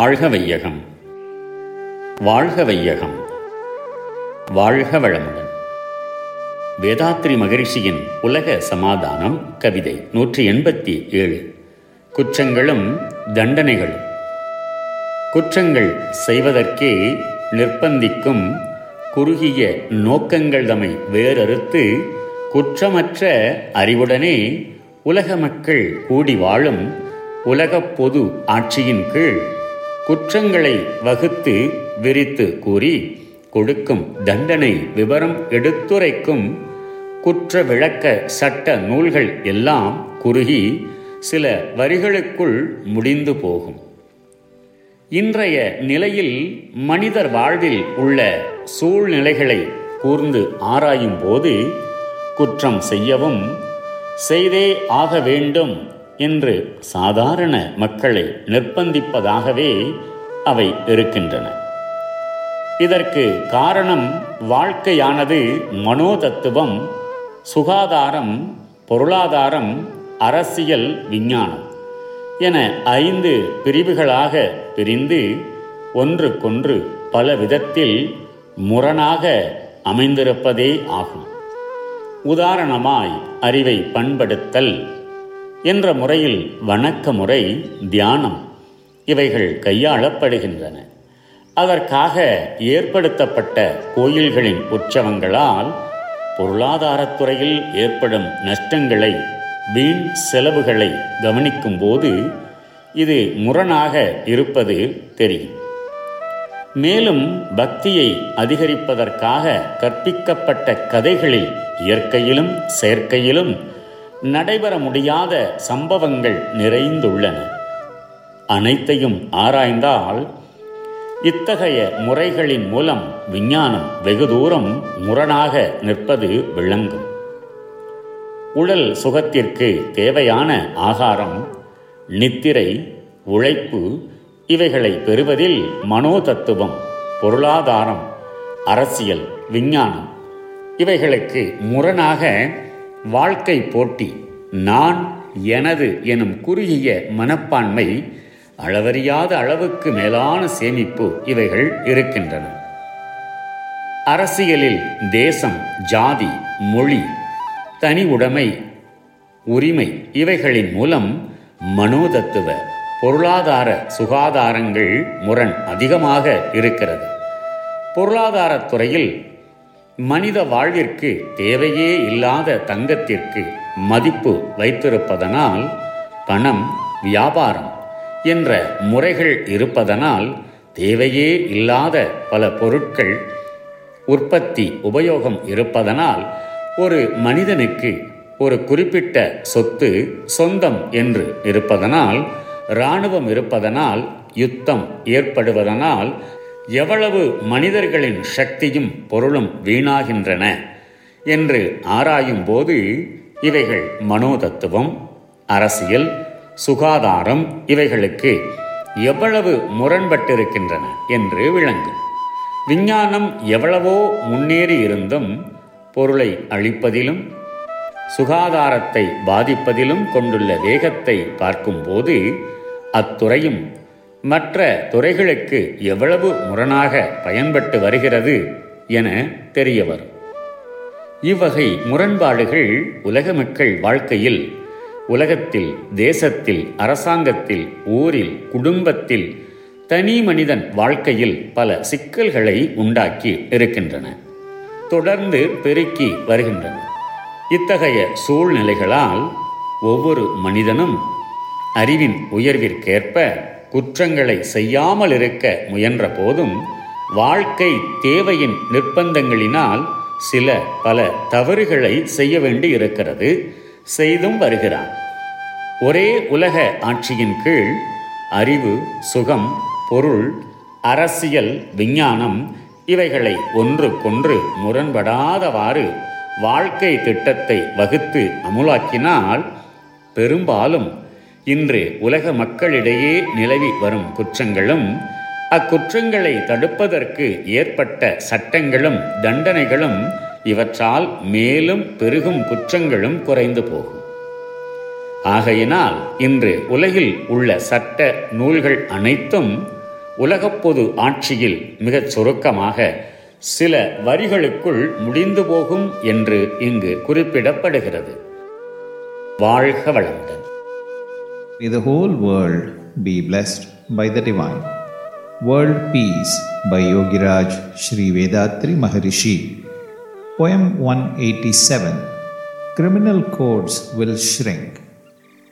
வாழ்க வையகம் வாழ்க வையகம் வாழ்க வளமுடன் வேதாத்ரி மகரிஷியின் உலக சமாதானம் கவிதை நூற்றி எண்பத்தி ஏழு குற்றங்களும் தண்டனைகளும். குற்றங்கள் செய்வதற்கே நிர்பந்திக்கும் குறுகிய நோக்கங்கள் தம்மை வேறறுத்து குற்றமற்ற அறிவுடனே உலக மக்கள் கூடி வாழும் உலகப் பொது ஆட்சியின் கீழ் குற்றங்களை வகுத்து விரித்து கூறி கொடுக்கும் தண்டனை விவரம் எடுத்துரைக்கும் குற்ற விளக்க சட்ட நூல்கள் எல்லாம் குறுகி சில வரிகளுக்குள் முடிந்து போகும். இன்றைய நிலையில் மனிதர் வாழ்வில் உள்ள சூழ்நிலைகளை கூர்ந்து ஆராயும் போது குற்றம் செய்யவும் செய்தே ஆக வேண்டும் என்று சாதாரண மக்களை நிர்பந்திப்பதாகவே அவை இருக்கின்றன. இதற்கு காரணம் வாழ்க்கையானது மனோதத்துவம் சுகாதாரம் பொருளாதாரம் அரசியல் விஞ்ஞானம் என ஐந்து பிரிவுகளாக பிரிந்து ஒன்றுக்கொன்று பல விதத்தில் முரணாக அமைந்திருப்பதே ஆகும். உதாரணமாய் அறிவை பண்படுத்தல் என்ற முறையில் வணக்க முறை தியானம் இவைகள் கையாளப்படுகின்றன. அதற்காக ஏற்படுத்தப்பட்ட கோயில்களின் உற்சவங்களால் பொருளாதாரத்துறையில் ஏற்படும் நஷ்டங்களை வீண் செலவுகளை கவனிக்கும் போது இது முரணாக இருப்பது தெரியும். மேலும் பக்தியை அதிகரிப்பதற்காக கற்பிக்கப்பட்ட கதைகளில் இயற்கையிலும் செயற்கையிலும் நடைபெற முடியாத சம்பவங்கள் நிறைந்துள்ளன. அனைத்தையும் ஆராய்ந்தால் இத்தகைய முறைகளின் மூலம் விஞ்ஞானம் வெகு தூரம் முரணாக நிற்பது விளங்கும். உடல் சுகத்திற்கு தேவையான ஆகாரம் நித்திரை உழைப்பு இவைகளை பெறுவதில் மனோதத்துவம் பொருளாதாரம் அரசியல் விஞ்ஞானம் இவைகளுக்கு முரணாக வாழ்க்கை போட்டி. நான் எனது எனும் குறுகிய மனப்பான்மை அளவறியாத அளவுக்கு மேலான சேமிப்பு இவைகள் இருக்கின்றன. அரசியலில் தேசம் ஜாதி மொழி தனி உடைமை உரிமை இவைகளின் மூலம் மனோதத்துவ பொருளாதார சுகாதாரங்கள் முரண் அதிகமாக இருக்கிறது. பொருளாதாரத் துறையில் மனித வாழ்விற்கு தேவையே இல்லாத தங்கத்திற்கு மதிப்பு வைத்திருப்பதனால் பணம் வியாபாரம் என்ற முறைகள் இருப்பதனால் தேவையே இல்லாத பல பொருட்கள் உற்பத்தி உபயோகம் இருப்பதனால் ஒரு மனிதனுக்கு ஒரு குறிப்பிட்ட சொத்து சொந்தம் என்று இருப்பதனால் இராணுவம் இருப்பதனால் யுத்தம் ஏற்படுவதனால் எவ்வளவு மனிதர்களின் சக்தியும் பொருளும் வீணாகின்றன என்று ஆராயும் போது இவைகள் மனோதத்துவம் அரசியல் சுகாதாரம் இவைகளுக்கு எவ்வளவு முரண்பட்டிருக்கின்றன என்று விளங்கும். விஞ்ஞானம் எவ்வளவோ முன்னேறி இருந்தும் பொருளை அழிப்பதிலும் சுகாதாரத்தை பாதிப்பதிலும் கொண்டுள்ள வேகத்தை பார்க்கும்போது அத்துறையும் மற்ற துறைகளுக்கு எவ்வளவு முரணாக பயன்பட்டு வருகிறது என தெரிய வரும் இவ்வகை முரண்பாடுகள் உலக மக்கள் வாழ்க்கையில் உலகத்தில் தேசத்தில் அரசாங்கத்தில் ஊரில் குடும்பத்தில் தனி மனிதன் வாழ்க்கையில் பல சிக்கல்களை உண்டாக்கி இருக்கின்றன தொடர்ந்து பெருக்கி வருகின்றன. இத்தகைய சூழ்நிலைகளால் ஒவ்வொரு மனிதனும் அறிவின் உயர்விற்கேற்ப குற்றங்களை செய்யாமல் இருக்க முயன்ற போதும் வாழ்க்கை தேவையின் நிர்பந்தங்களினால் சில பல தவறுகளை செய்ய வேண்டி இருக்கிறது. செய்தும் வருகிறான். ஒரே உலக ஆட்சியின் கீழ் அறிவு சுகம் பொருள் அரசியல் விஞ்ஞானம் இவைகளை ஒன்றுக்கொன்று முரண்படாதவாறு வாழ்க்கை திட்டத்தை வகுத்து அமுலாக்கினால் பெரும்பாலும் இன்று உலக மக்களிடையே நிலவி வரும் குற்றங்களும் அக்குற்றங்களை தடுப்பதற்கு ஏற்பட்ட சட்டங்களும் தண்டனைகளும் இவற்றால் மேலும் பெருகும் குற்றங்களும் குறைந்து போகும். ஆகையினால் இன்று உலகில் உள்ள சட்ட நூல்கள் அனைத்தும் உலகப்பொது ஆட்சியில் மிகச் சுருக்கமாக சில வரிகளுக்குள் முடிந்து போகும் என்று இங்கு குறிப்பிடப்படுகிறது. வாழ்க வளமுடன். May the whole world be blessed by the divine. World Peace by Yogiraj Sri Vedatri Maharishi. Poem 187 Criminal codes will shrink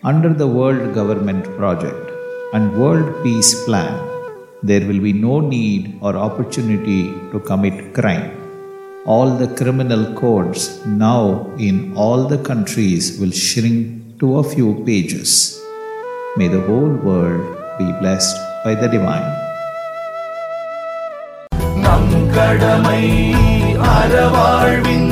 under the World Government Project and World Peace Plan. There will be no need or opportunity to commit crime. All the criminal codes now in all the countries will shrink to a few pages. May the whole world be blessed by the divine. நம் கடமை அறவாழ்வின்